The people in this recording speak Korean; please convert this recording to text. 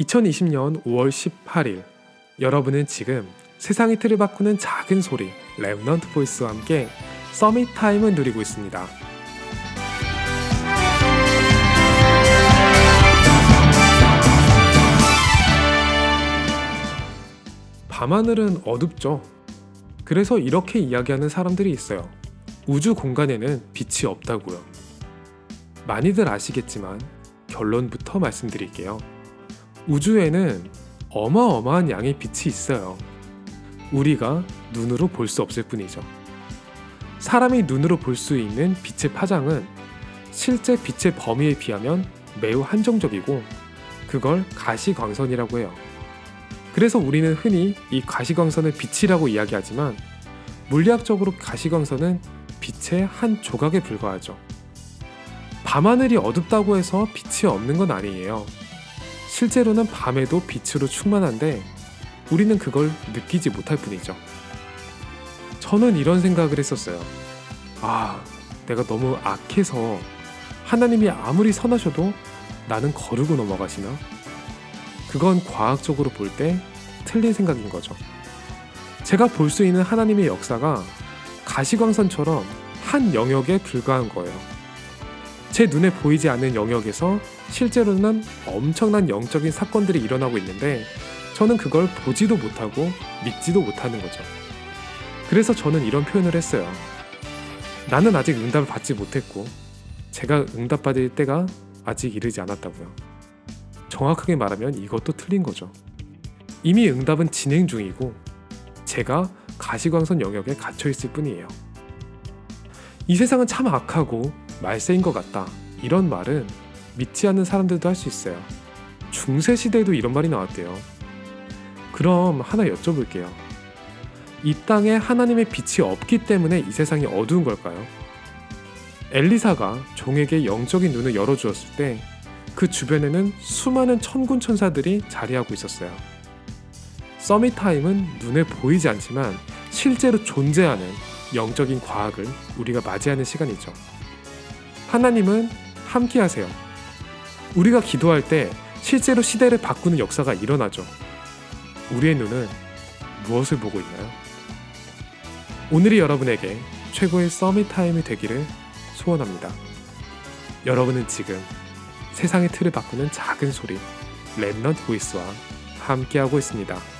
2020년 5월 18일 여러분은 지금 세상의 틀을 바꾸는 작은 소리 Remnant Voice와 함께 Summit Time을 누리고 있습니다. 밤하늘은 어둡죠. 그래서 이렇게 이야기하는 사람들이 있어요. 우주 공간에는 빛이 없다고요. 많이들 아시겠지만 결론부터 말씀드릴게요. 우주에는 어마어마한 양의 빛이 있어요. 우리가 눈으로 볼 수 없을 뿐이죠. 사람이 눈으로 볼 수 있는 빛의 파장은 실제 빛의 범위에 비하면 매우 한정적이고 그걸 가시광선이라고 해요. 그래서 우리는 흔히 이 가시광선을 빛이라고 이야기하지만 물리학적으로 가시광선은 빛의 한 조각에 불과하죠. 밤하늘이 어둡다고 해서 빛이 없는 건 아니에요. 실제로는 밤에도 빛으로 충만한데 우리는 그걸 느끼지 못할 뿐이죠. 저는 이런 생각을 했었어요. 아, 내가 너무 악해서 하나님이 아무리 선하셔도 나는 거르고 넘어가시나? 그건 과학적으로 볼 때 틀린 생각인 거죠. 제가 볼 수 있는 하나님의 역사가 가시광선처럼 한 영역에 불과한 거예요. 제 눈에 보이지 않는 영역에서 실제로는 엄청난 영적인 사건들이 일어나고 있는데 저는 그걸 보지도 못하고 믿지도 못하는 거죠. 그래서 저는 이런 표현을 했어요. 나는 아직 응답을 받지 못했고 제가 응답받을 때가 아직 이르지 않았다고요. 정확하게 말하면 이것도 틀린 거죠. 이미 응답은 진행 중이고 제가 가시광선 영역에 갇혀 있을 뿐이에요. 이 세상은 참 악하고 말세인 것 같다. 이런 말은 믿지 않는 사람들도 할 수 있어요. 중세 시대에도 이런 말이 나왔대요. 그럼 하나 여쭤볼게요. 이 땅에 하나님의 빛이 없기 때문에 이 세상이 어두운 걸까요? 엘리사가 종에게 영적인 눈을 열어주었을 때 그 주변에는 수많은 천군 천사들이 자리하고 있었어요. 서밋타임은 눈에 보이지 않지만 실제로 존재하는 영적인 과학을 우리가 맞이하는 시간이죠. 하나님은 함께 하세요. 우리가 기도할 때 실제로 시대를 바꾸는 역사가 일어나죠. 우리의 눈은 무엇을 보고 있나요? 오늘이 여러분에게 최고의 서밋 타임이 되기를 소원합니다. 여러분은 지금 세상의 틀을 바꾸는 작은 소리 랩넌트 보이스와 함께하고 있습니다.